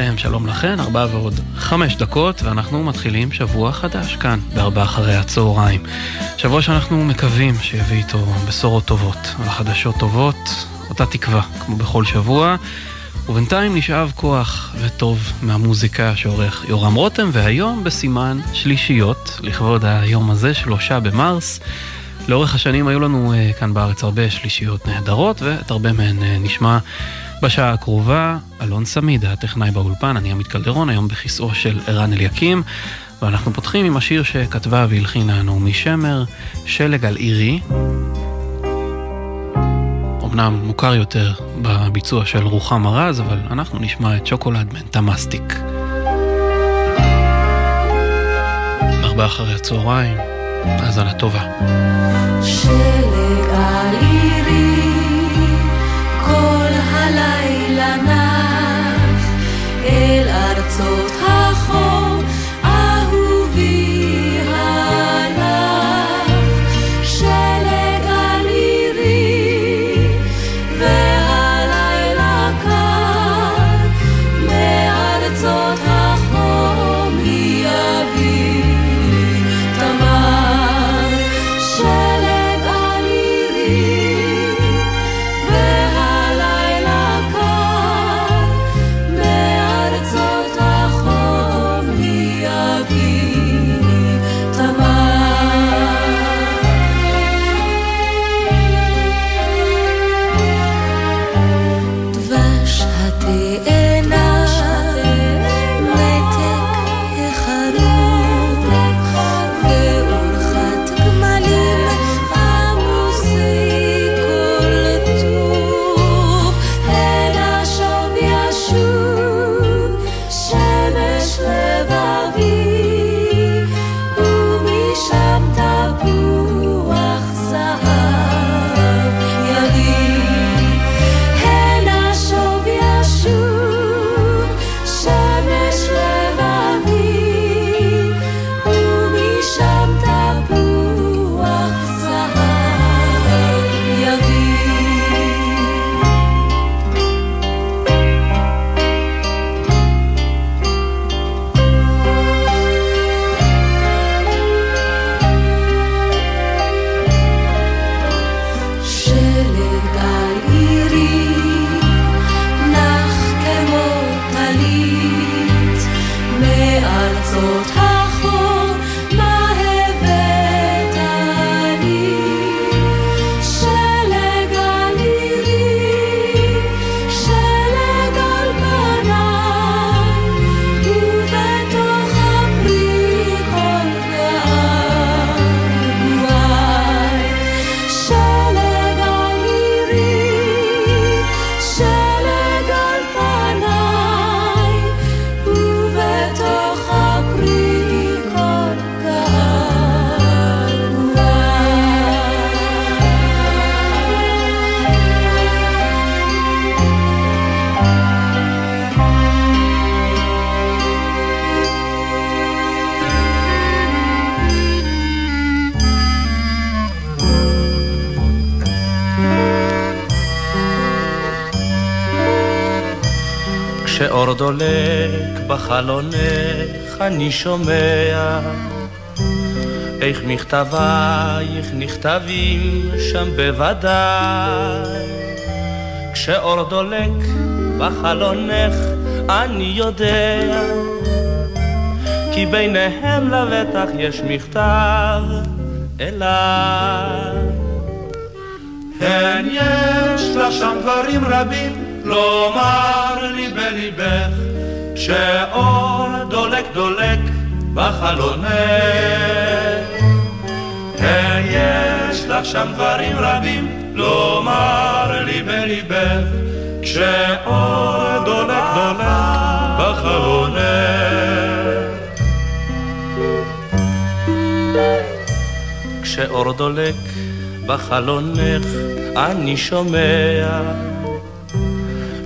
לכם, שלום לכן, ארבע ועוד חמש דקות, ואנחנו מתחילים שבוע חדש כאן, בארבע אחרי הצהריים. שבוע שאנחנו מקווים שיביא איתו בשורות טובות, וחדשות טובות, אותה תקווה, כמו בכל שבוע. ובינתיים נשאב כוח וטוב מהמוזיקה שעורך יורם רותם, והיום בסימן שלישיות, לכבוד היום הזה, שלושה במרס. לאורך השנים היו לנו uh, כאן בארץ הרבה שלישיות נהדרות, ואת הרבה מהן uh, נשמע בשעה הקרובה. אלון סמידה, הטכנאי באולפן, אני עמית קלדרון, היום בכיסאו של ערן אליקים, ואנחנו פותחים עם השיר שכתבה והלחינה נעמי שמר, שלג על עירי. אמנם מוכר יותר בביצוע של רוחם ארז, אבל אנחנו נשמע את שוקולד מנטה מסטיק. ארבעה אחרי הצהריים, האזנה טובה. שלג על דולק בחלונך אני שומע. איך מכתבייך נכתבים שם בוודאי. כשאור דולק בחלונך אני יודע. כי ביניהם לבטח יש מכתב אליי. כן, יש לה שם דברים רבים לומר לי בליבך שאור דולק דולק בחלונך. כן יש לך שם דברים רבים לומר לי בליבך כשאור דולק דולק בחלונך. כשאור דולק בחלונך אני שומע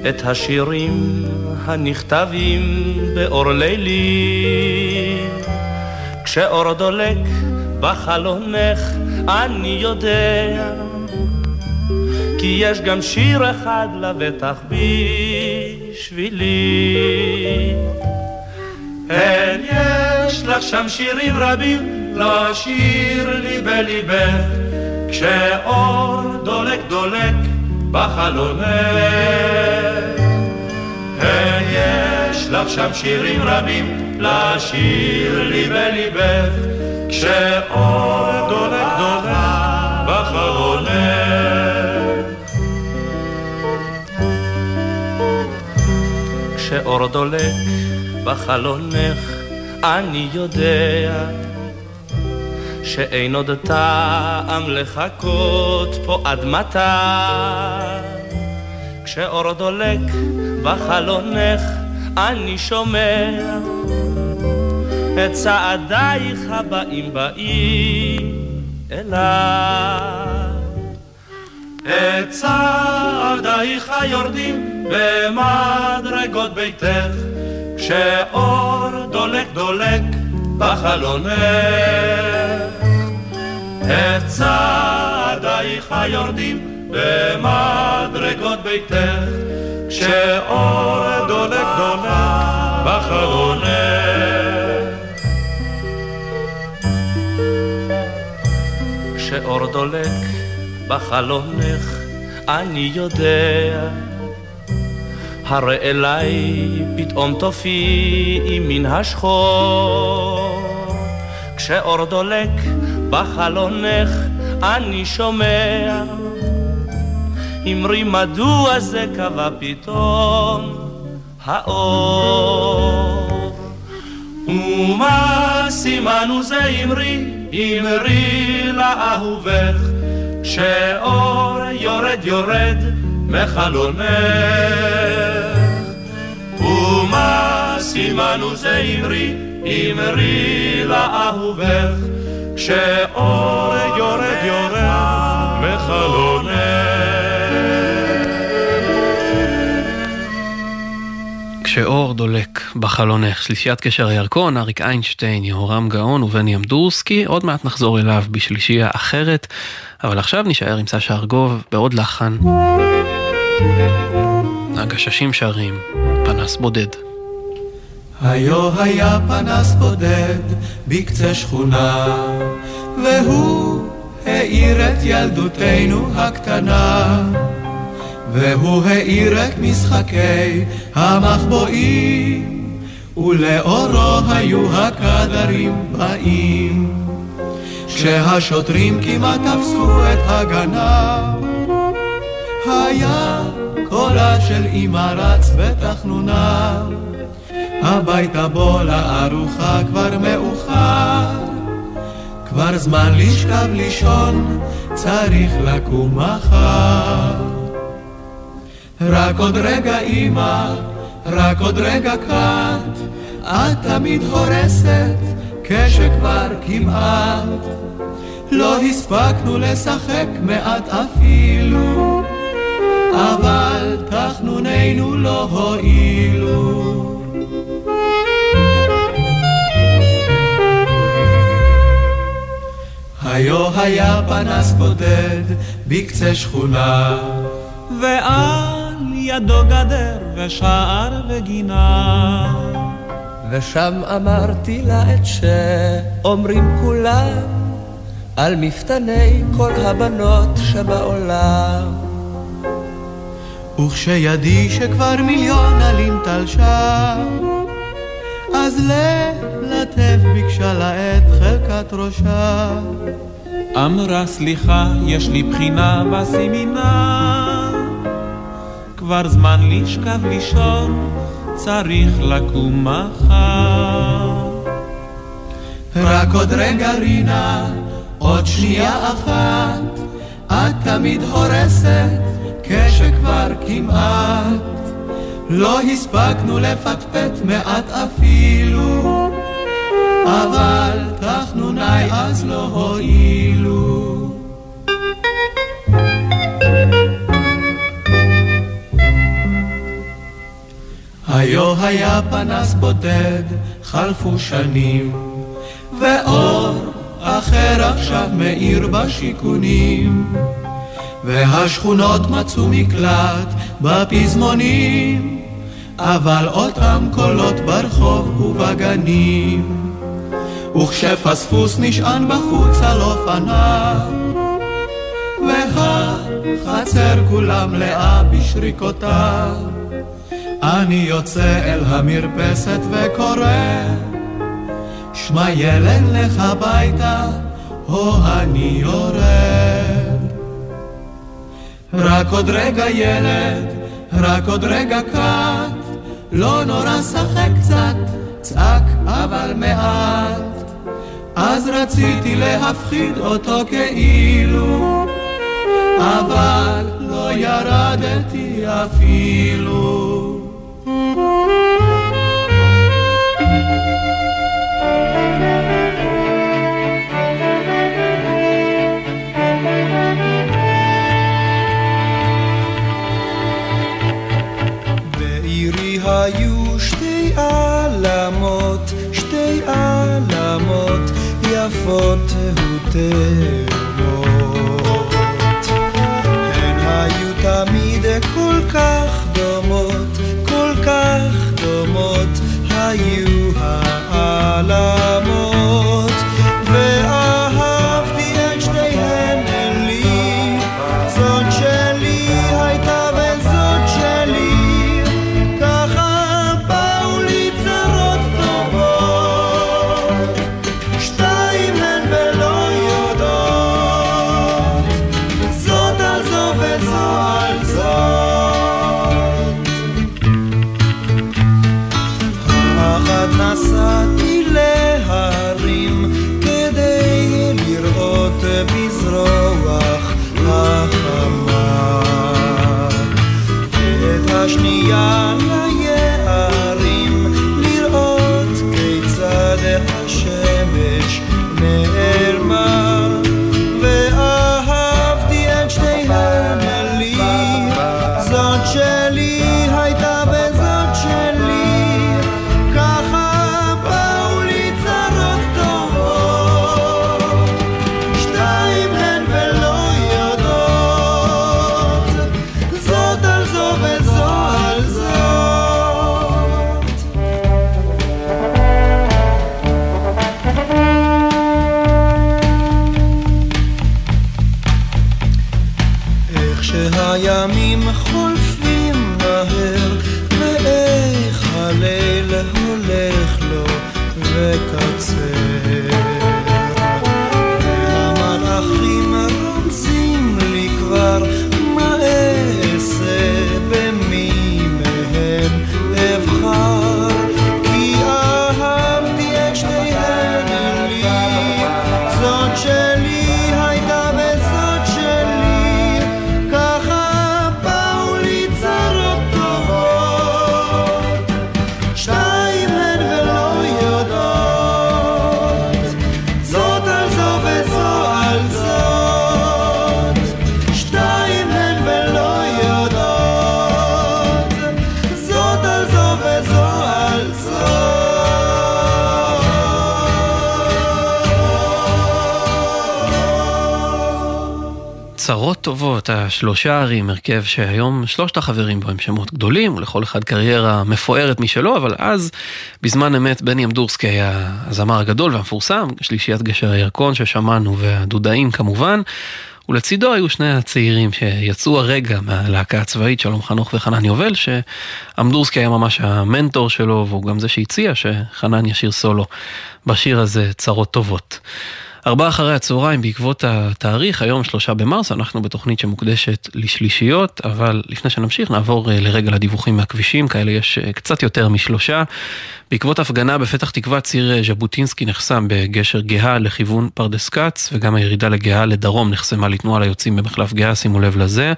את השירים הנכתבים באור לילי. כשאור דולק בחלונך אני יודע כי יש גם שיר אחד לבטח בי בשבילי. אין יש לך שם שירים רבים לשיר לי בליבך, כשאור דולק דולק בחלונך. אין יש לך שם שירים רבים לשיר לי בליבך, כשאור דולק דולק בחלונך. כשאור דולק בחלונך, אני יודע שאין עוד טעם לחכות פה עד מתי. כשאור דולק בחלונך, אני שומע את צעדייך הבאים באים אליי. את צעדייך יורדים במדרגות ביתך, כשאור דולק דולק בחלונך. את צעדייך יורדים במדרגות ביתך, כשאור דולק דולק בחלונך. כשאור דולק בחלונך, אני יודע הרי אליי פתאום תופיעי מן השחור. כשאור דולק בחלונך אני שומע, אמרי מדוע זה קבע פתאום האור. ומה סימנו זה אמרי, אמרי לאהובך, כשאור יורד יורד מחלונך. ומה סימנו זה אמרי, אמרי לאהובך, כשאור יורד יורד מחלונך. כשאור דולק בחלונך, שלישיית קשר הירקון, אריק איינשטיין, יהורם גאון ובני אמדורסקי, עוד מעט נחזור אליו בשלישייה אחרת, אבל עכשיו נשאר עם סשה ארגוב בעוד לחן. הגששים שרים, פנס בודד. היו היה פנס בודד בקצה שכונה, והוא האיר את ילדותנו הקטנה. והוא האיר את משחקי המחבואים, ולאורו היו הקדרים באים. כשהשוטרים כמעט תפסו את הגנב, היה קולה של אמא רץ בתחנונה, הביתה בוא לארוחה כבר מאוחר, כבר זמן לשכב לישון, צריך לקום מחר. רק עוד רגע אמא, רק עוד רגע קט, את תמיד הורסת כשכבר כמעט לא הספקנו לשחק מעט אפילו, אבל תחנונינו לא הועילו. היו היה פנס בודד בקצה שכונה, ועל ידו גדר ושער וגינה. ושם אמרתי לה את שאומרים כולם על מפתני כל הבנות שבעולם. וכשידי שכבר מיליון עלים תלשה, אז ללטף ביקשה לה את חלקת ראשה. אמרה סליחה, יש לי בחינה בסמינר, כבר זמן לשכב לישון, צריך לקום מחר. רק עוד רגע רינה, עוד שנייה אחת, את תמיד הורסת, כשכבר כמעט לא הספקנו לפטפט מעט אפילו, אבל תחנוני אז לא הועילו. היו היה פנס בודד, חלפו שנים, ואור אחר עכשיו מאיר בשיכונים, והשכונות מצאו מקלט בפזמונים, אבל אותם קולות ברחוב ובגנים. וכשפספוס נשען בחוץ על אופניו, והחצר כולה מלאה בשריקותיו, אני יוצא אל המרפסת וקורא, שמע ילד לך הביתה, או אני יורד. רק עוד רגע ילד, רק עוד רגע קט, לא נורא שחק קצת, צעק אבל מעט. אז רציתי להפחיד אותו כאילו, אבל לא ירדתי אפילו. יפות ותאומות. הן היו תמיד כל כך דומות, כל כך דומות היו העלמות. טובות, השלושה ערים, הרכב שהיום שלושת החברים בו הם שמות גדולים, ולכל אחד קריירה מפוארת משלו, אבל אז, בזמן אמת, בני אמדורסקי היה הזמר הגדול והמפורסם, שלישיית גשר הירקון ששמענו, והדודאים כמובן. ולצידו היו שני הצעירים שיצאו הרגע מהלהקה הצבאית, שלום חנוך וחנן יובל, שאמדורסקי היה ממש המנטור שלו, והוא גם זה שהציע שחנן ישיר סולו בשיר הזה, צרות טובות. ארבעה אחרי הצהריים בעקבות התאריך, היום שלושה במרס, אנחנו בתוכנית שמוקדשת לשלישיות, אבל לפני שנמשיך נעבור אה, לרגע לדיווחים מהכבישים, כאלה יש אה, קצת יותר משלושה. בעקבות הפגנה בפתח תקווה ציר אה, ז'בוטינסקי נחסם בגשר גאה לכיוון פרדס כץ, וגם הירידה לגאה לדרום נחסמה לתנועה ליוצאים במחלף גאה, שימו לב לזה.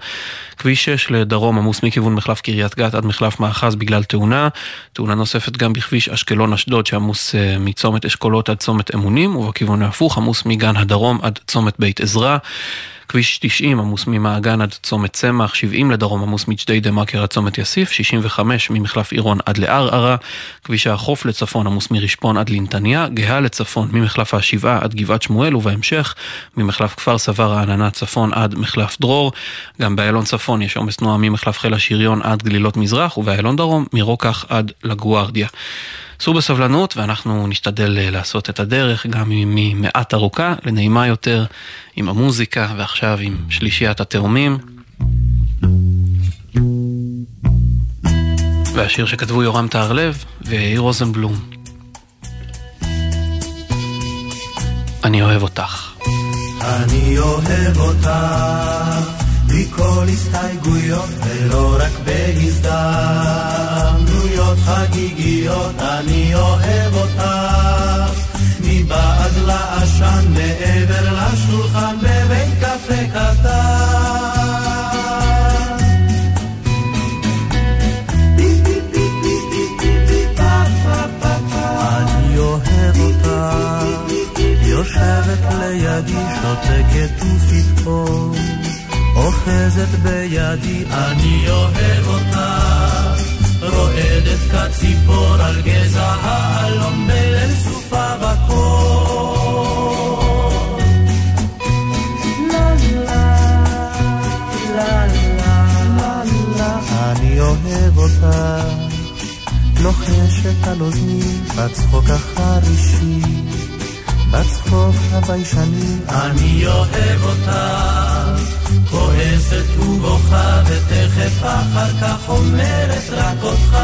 כביש 6 לדרום עמוס מכיוון מחלף קריית גת עד מחלף מאחז בגלל תאונה. תאונה נוספת גם בכביש אשקלון אשדוד שעמוס מצומת אשכולות עד צומת אמונים, ובכיוון ההפוך עמוס מגן הדרום עד צומת בית עזרא. כביש 90 עמוס ממעגן עד צומת צמח, 70 לדרום עמוס מג'די דה מאקר עד צומת יאסיף, 65 ממחלף עירון עד לערערה, כביש החוף לצפון עמוס מרשפון עד לנתניה, גאה לצפון ממחלף השבעה עד גבעת שמואל ובהמשך ממחלף כפר סבא רעננה צפון עד מחלף דרור, גם באיילון צפון יש עומס תנועה ממחלף חיל השריון עד גלילות מזרח ובאיילון דרום מרוקח עד לגוארדיה. סעו בסבלנות ואנחנו נשתדל אה, לעשות את הדרך גם אם מעט ארוכה לנעימה יותר עם המוזיקה ועכשיו עם שלישיית התאומים. והשיר שכתבו יורם טהרלב ויאיר רוזנבלום. אני אוהב אותך. אני אוהב אותך מכל הסתייגויות ולא רק בהזדמנויות חגיגיות אני אוהב אותך. מבעד לעשן מעבר לשולחן בבית קפה קטן. יושבת לידי, שותקת ופתאום אוחזת בידי, אני אוהב אותה. רועדת כציפור על גזע האלון בליל סופה בקור. אני אוהב אותה, לוחשת על אוזני בצחוק החרישי. בצחוק הביישני אני אוהב אותה כועסת ובוכה ותכף אחר כך אומרת רק אותך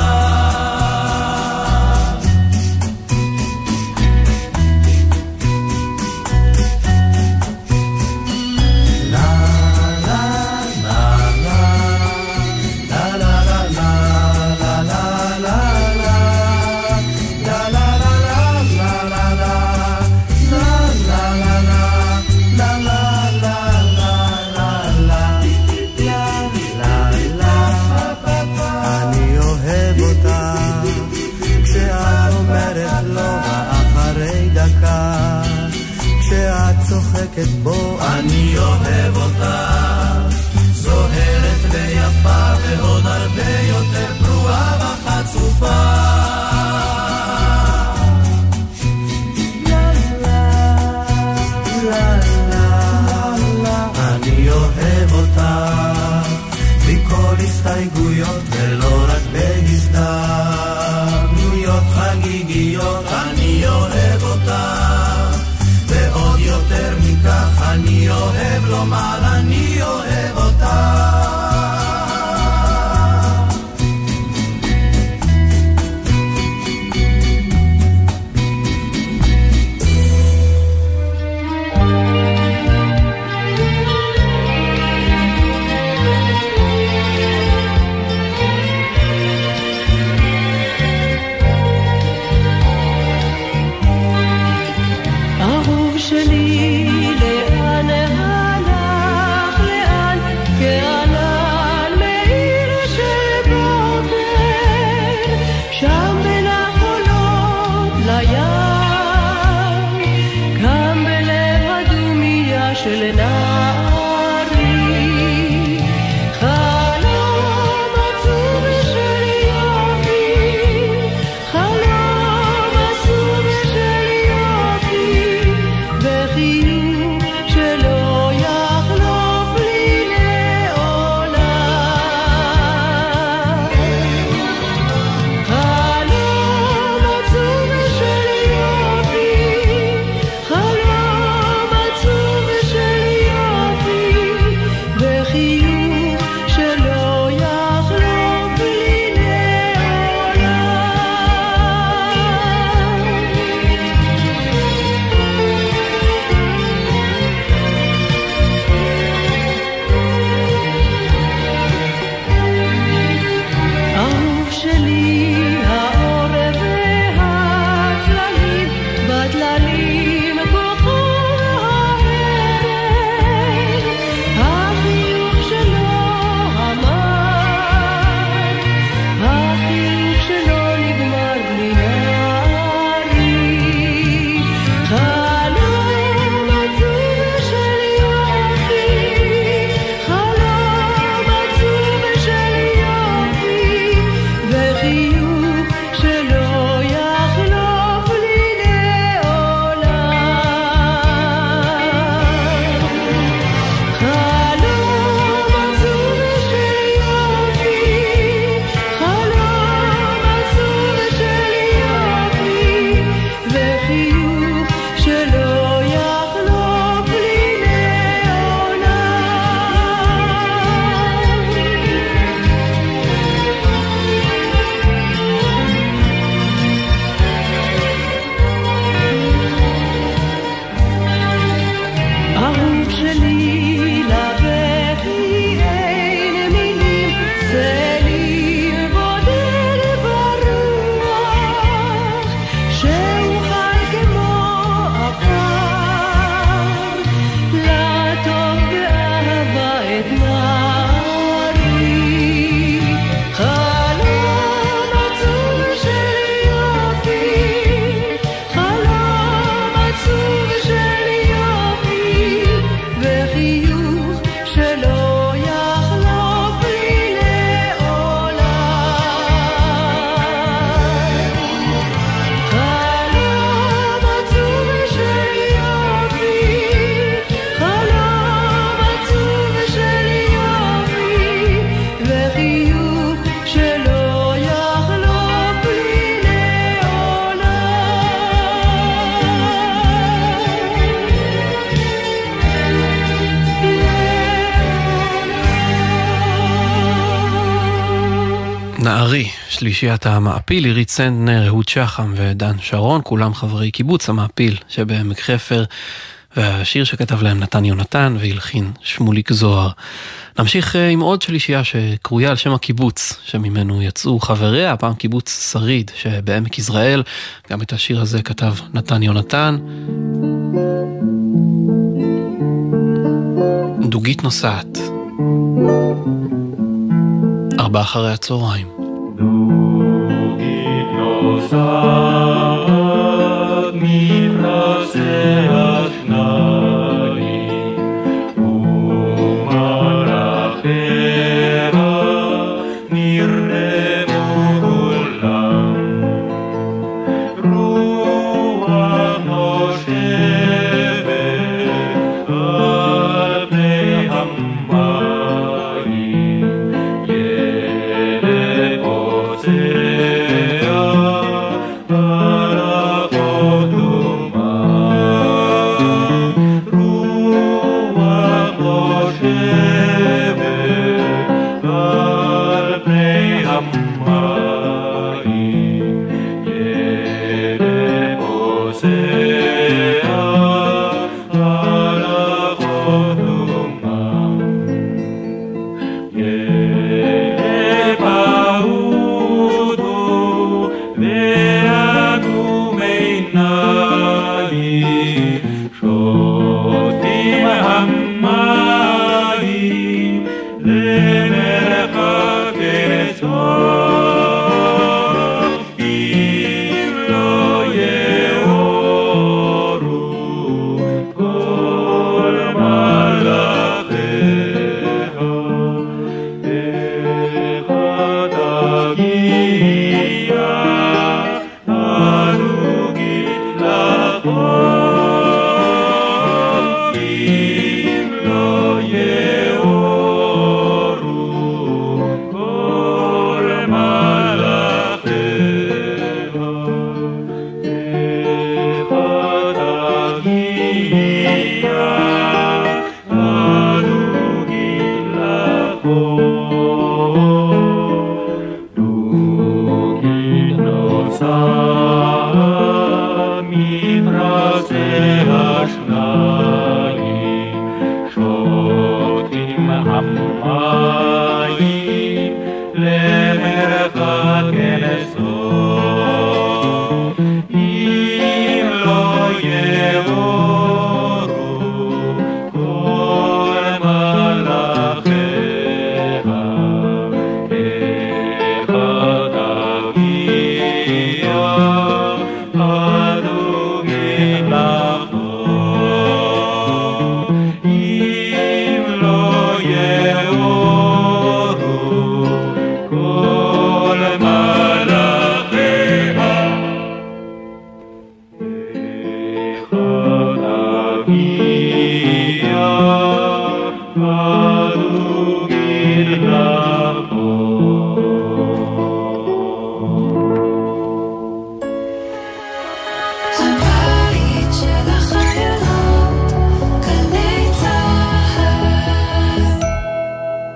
שלישיית המעפיל, עירית סנדנר, אהוד שחם ודן שרון, כולם חברי קיבוץ המעפיל שבעמק חפר, והשיר שכתב להם נתן יונתן והלחין שמוליק זוהר. נמשיך אה, עם עוד שלישייה שקרויה על שם הקיבוץ, שממנו יצאו חבריה, הפעם קיבוץ שריד שבעמק יזרעאל, גם את השיר הזה כתב נתן יונתן. דוגית נוסעת. ארבע אחרי הצהריים. דוגית נוסעת מפרשי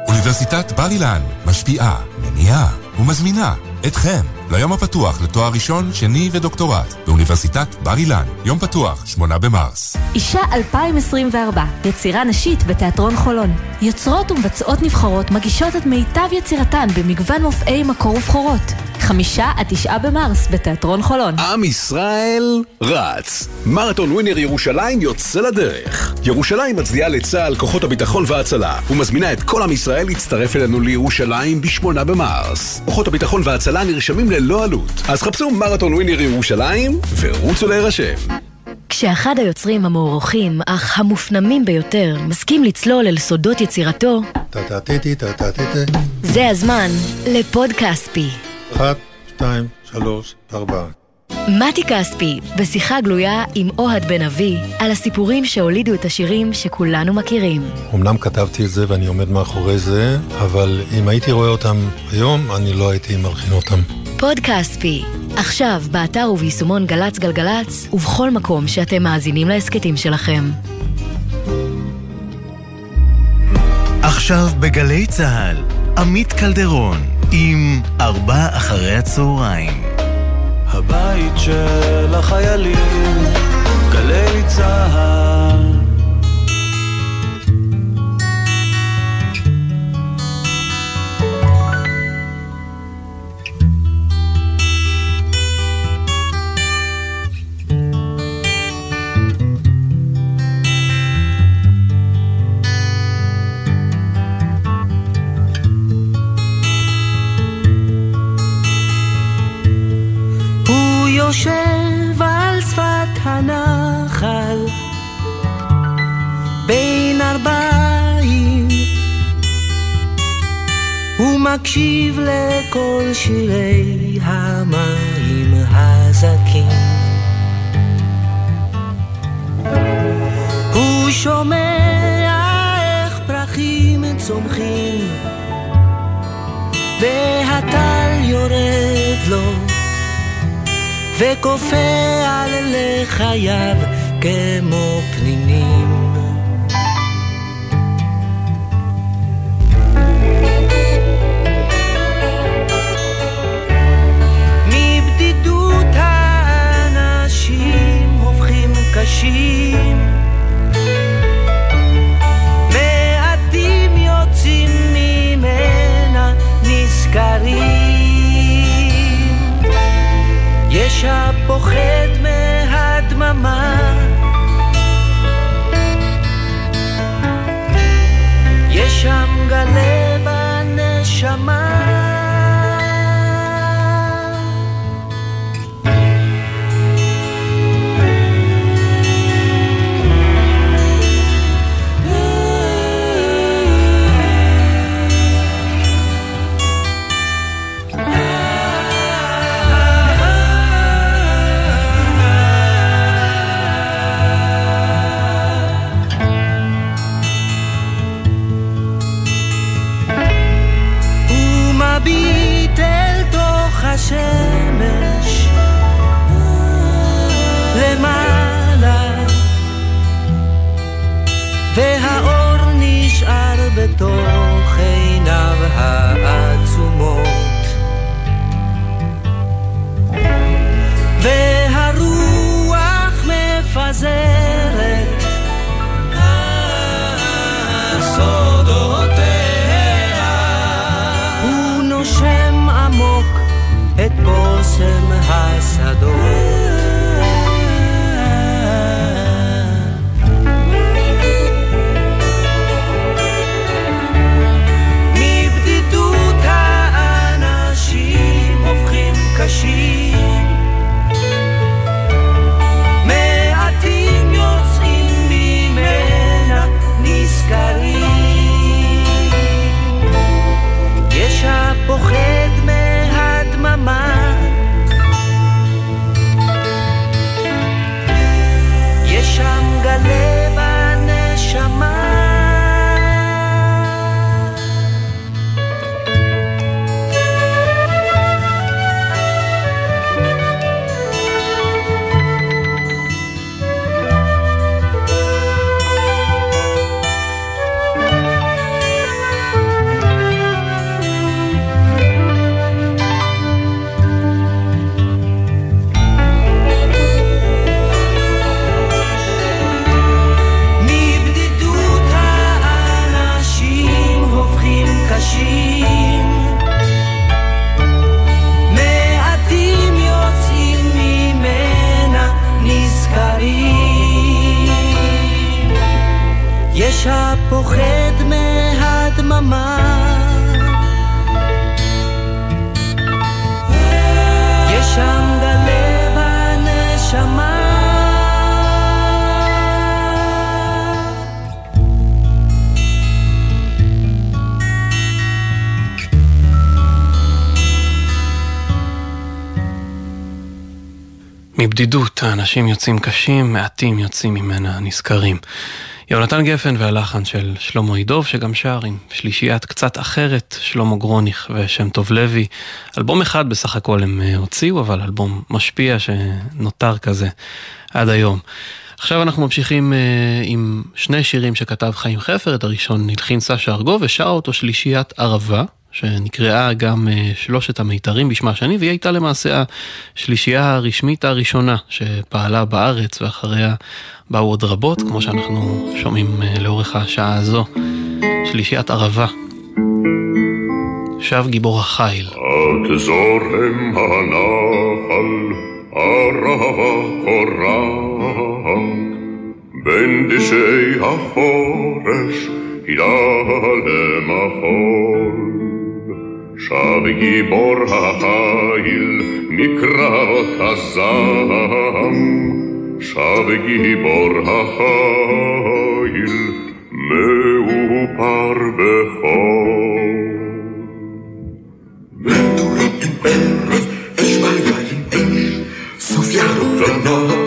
אוניברסיטת בר אילן משפיעה, מניעה ומזמינה אתכם ליום הפתוח לתואר ראשון, שני ודוקטורט באוניברסיטת בר אילן. יום פתוח, 8 במרס. אישה 2024, יצירה נשית בתיאטרון חולון. יוצרות ומבצעות נבחרות מגישות את מיטב יצירתן במגוון מופעי מקור ובכורות. חמישה עד תשעה במרס בתיאטרון חולון. עם ישראל רץ. מרתון ווינר ירושלים יוצא לדרך. ירושלים מצדיעה לצה"ל, כוחות הביטחון וההצלה, ומזמינה את כל עם ישראל להצטרף אלינו לירושלים ב-8 במרס. כוחות הביטחון וההצלה נרשמים ללא עלות. אז חפשו מרתון ווינר ירושלים ורוצו להירשם. כשאחד היוצרים המוערוכים, אך המופנמים ביותר, מסכים לצלול אל סודות יצירתו. זה הזמן לפוד כספי. אחת, שתיים, שלוש, ארבע. מתי כספי, בשיחה גלויה עם אוהד בן אבי, על הסיפורים שהולידו את השירים שכולנו מכירים. אמנם כתבתי את זה ואני עומד מאחורי זה, אבל אם הייתי רואה אותם היום, אני לא הייתי מלחין אותם. פוד כספי, עכשיו באתר וביישומון גל"צ גלגלצ, ובכל מקום שאתם מאזינים להסכתים שלכם. עכשיו בגלי צה"ל, עמית קלדרון, עם ארבע אחרי הצהריים. הבית של החיילים, גלי צהל. יושב על שפת הנחל בין ארבעים. הוא מקשיב לכל שירי המים הזכים. הוא שומע איך פרחים צומחים והטל יורד לו וכופה על לחייו כמו פנינים. יש הפוחד מהדממה מבדידות האנשים יוצאים קשים, מעטים יוצאים ממנה נזכרים. יונתן גפן והלחן של שלמה ידוב שגם שר עם שלישיית קצת אחרת, שלמה גרוניך ושם טוב לוי. אלבום אחד בסך הכל הם אה, הוציאו, אבל אלבום משפיע שנותר כזה עד היום. עכשיו אנחנו ממשיכים אה, עם שני שירים שכתב חיים חפר, את הראשון נלחין סשה ארגוב ושרה אותו שלישיית ערבה, שנקראה גם אה, שלושת המיתרים בשמה השני, והיא הייתה למעשה השלישייה הרשמית הראשונה שפעלה בארץ, ואחריה באו עוד רבות, כמו שאנחנו שומעים אה, לאורך השעה הזו. שלישיית ערבה. שב גיבור החיל. את זורם הנחל, ערבה קורעת, בין דשאי החורש, הילה למחול. שב גיבור החיל, מקראות הזעם, שב גיבור החיל, מאופר בחול. אש ביין אש, סוף ירוק לנהר,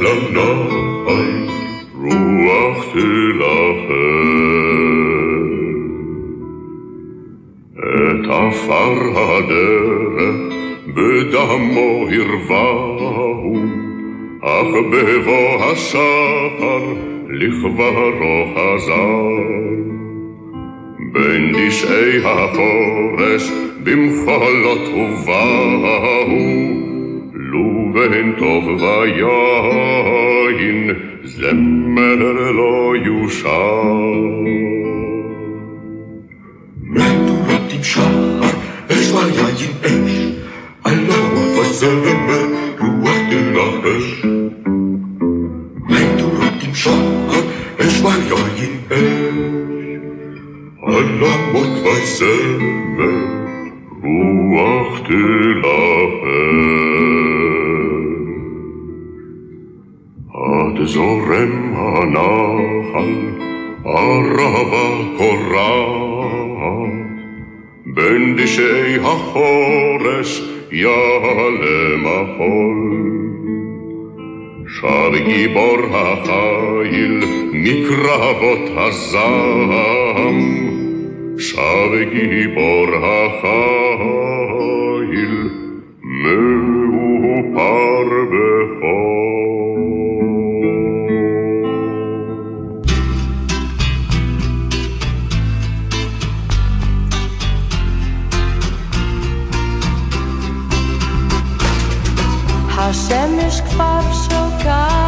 לנהר, רוח תלחש. את עפר הדרך בדמו הרווהו, אך בבוא השחר לכברו חזר. בין דשאי החורש במחולות ובאו, לו בין טוב ויין, זמר לא יושר. מתורת עם שחר, אש ביין אש, אלוהו וזמר, רוח תלחש. מתורת עם שחר, אש ביין אש, אלמות וזמר, רוח תלחש. עד זורם הנחל, ערבה קורעת, בין דשאי החורש יעלה מחול. שר גיבור החיל מקרבות הזעם, שר גיבור החיל מאופר בחול. השמש כבר שוקעת על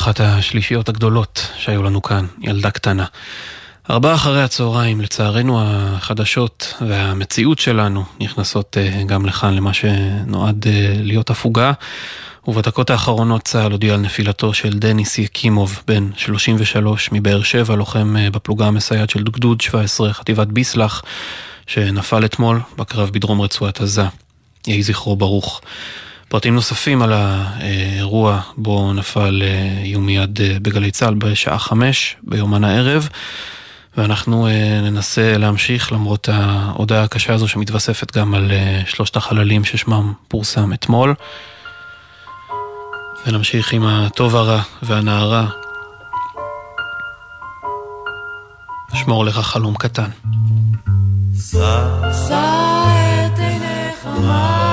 אחת השלישיות הגדולות שהיו לנו כאן, ילדה קטנה. ארבעה אחרי הצהריים, לצערנו החדשות והמציאות שלנו נכנסות אה, גם לכאן למה שנועד אה, להיות הפוגה. ובדקות האחרונות צה"ל הודיע על נפילתו של דניס יקימוב, בן 33 מבאר שבע, לוחם אה, בפלוגה המסייעת של גדוד 17, חטיבת ביסלח, שנפל אתמול בקרב בדרום רצועת עזה. יהי זכרו ברוך. פרטים נוספים על האירוע בו נפל יהיו מיד בגלי צה"ל בשעה חמש ביומן הערב. ואנחנו ננסה להמשיך למרות ההודעה הקשה הזו שמתווספת גם על שלושת החללים ששמם פורסם אתמול. ונמשיך עם הטוב הרע והנערה. שמור לך חלום קטן. שא את עיניך מעלה,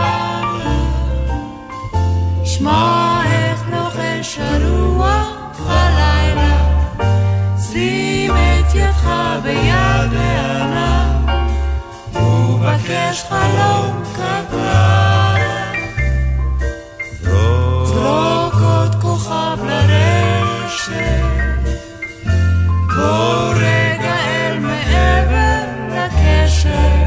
שמע איך לוחש הרוח הלילה, שים את ידך ביד רענה, ובקש חלום קטן. זרוק עוד כוכב לרשת, בוא רגע אל מעבר לקשר,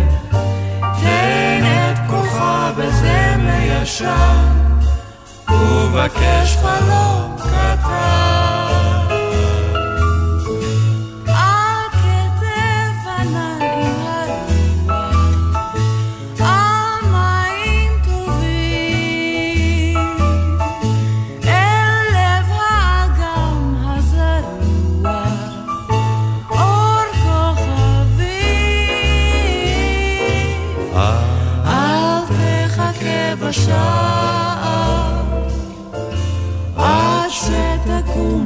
תן את כוכב בזה מישר, ובקש חלום קטן.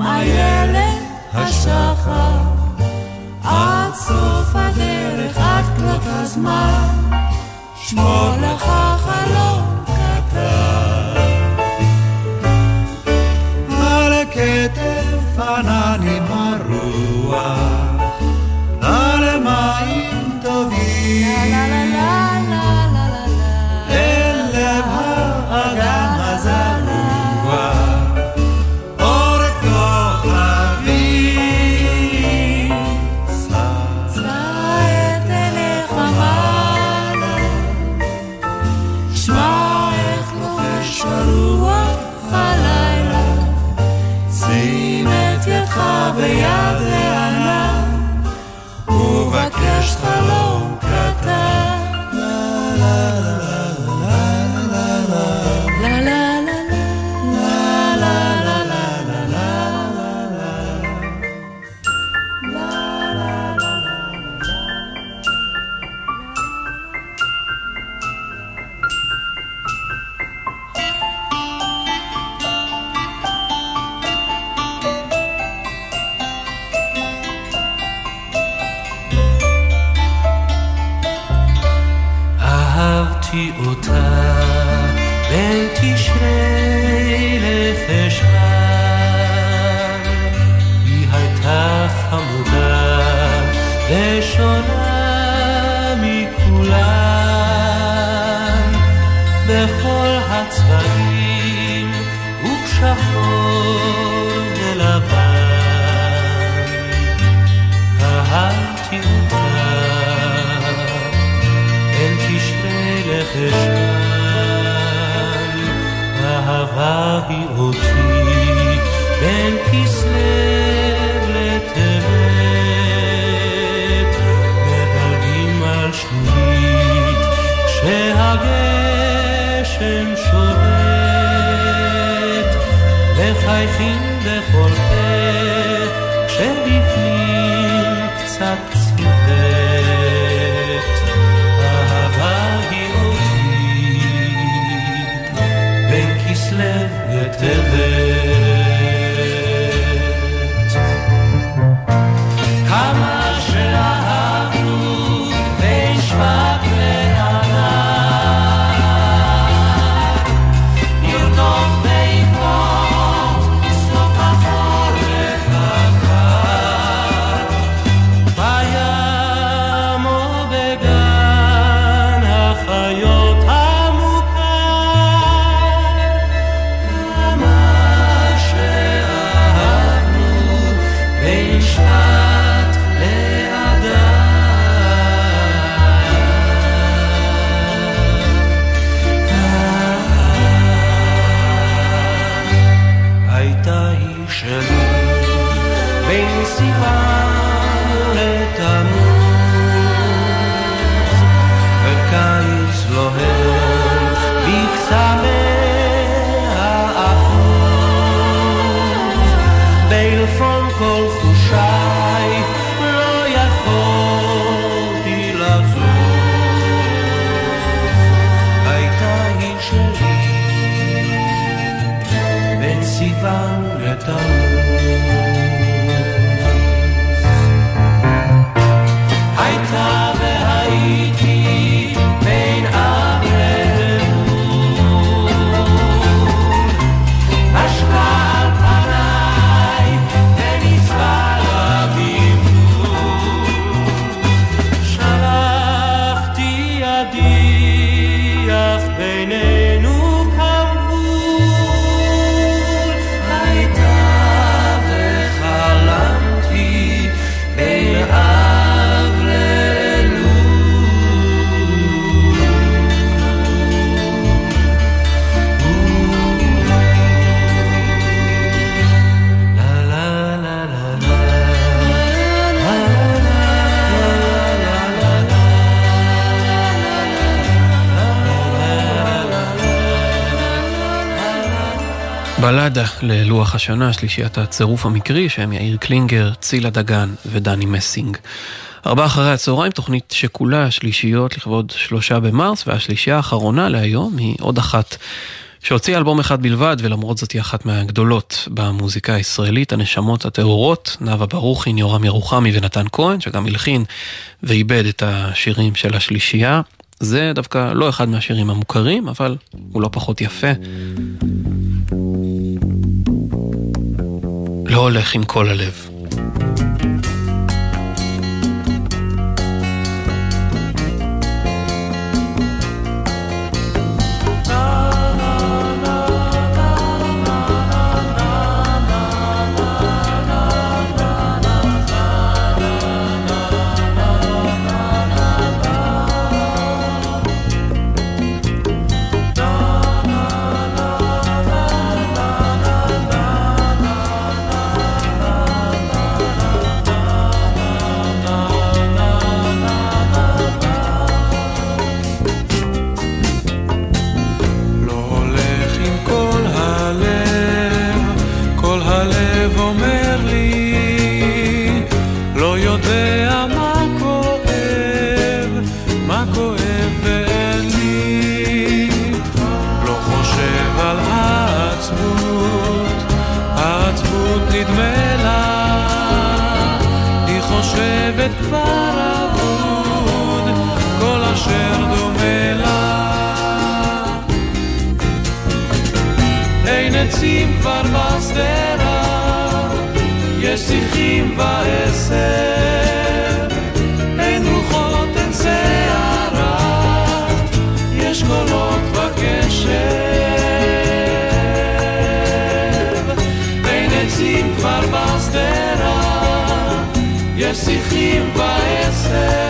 איילת השחר, עד סוף הדרך, עד כלות הזמן, שמור לך חלום ושונה מכולן, בכל הצבעים ובשחור ולבן, אהבתי אותה בין תשרי לחשוון, אהבה היא אותי בין כסלו מחייכים בכל בין סיוון לתמוז, וקיץ לוהר בקצה בלפון כל חושיי לא יכולתי לזוז הייתה היא שלי בין סיוון לתמוז בלדה ללוח השנה, שלישיית הצירוף המקרי, שהם יאיר קלינגר, צילה דגן ודני מסינג. ארבעה אחרי הצהריים, תוכנית שכולה שלישיות לכבוד שלושה במרס, והשלישייה האחרונה להיום היא עוד אחת שהוציאה אלבום אחד בלבד, ולמרות זאת היא אחת מהגדולות במוזיקה הישראלית, הנשמות הטהורות, נאוה ברוכין, יורם ירוחמי ונתן כהן, שגם הלחין ואיבד את השירים של השלישייה. זה דווקא לא אחד מהשירים המוכרים, אבל הוא לא פחות יפה. לא הולך עם כל הלב. עצים כבר בשדרה, יש שיחים בעשר, אין רוחות, אין שערה, יש קולות בקשר. אין עצים כבר בשדרה, יש שיחים בעשר.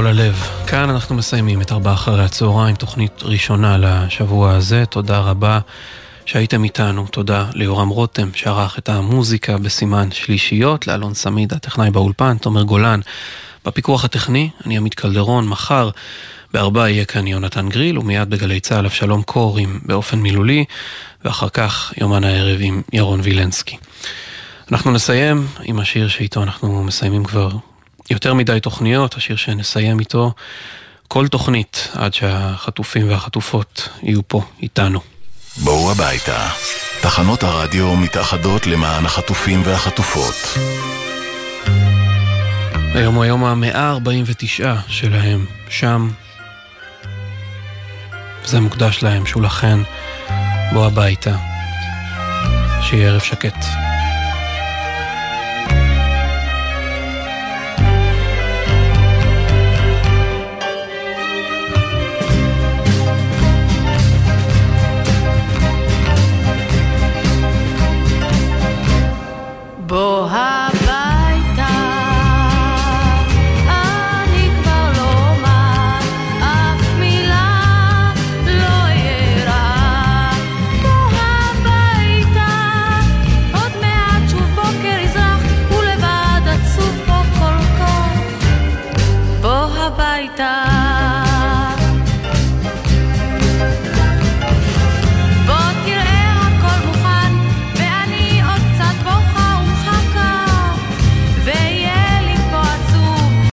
כל הלב. כאן אנחנו מסיימים את ארבעה אחרי הצהריים, תוכנית ראשונה לשבוע הזה. תודה רבה שהייתם איתנו. תודה ליורם רותם שערך את המוזיקה בסימן שלישיות, לאלון סמיד, הטכנאי באולפן, תומר גולן בפיקוח הטכני, אני עמית קלדרון, מחר בארבע יהיה כאן יונתן גריל, ומיד בגלי צה"ל אבשלום קור עם באופן מילולי, ואחר כך יומן הערב עם ירון וילנסקי. אנחנו נסיים עם השיר שאיתו אנחנו מסיימים כבר יותר מדי תוכניות, השיר שנסיים איתו כל תוכנית עד שהחטופים והחטופות יהיו פה איתנו. בואו הביתה. תחנות הרדיו מתאחדות למען החטופים והחטופות. היום הוא היום המאה ה-49 שלהם, שם. זה מוקדש להם, שולחן, בוא הביתה. שיהיה ערב שקט.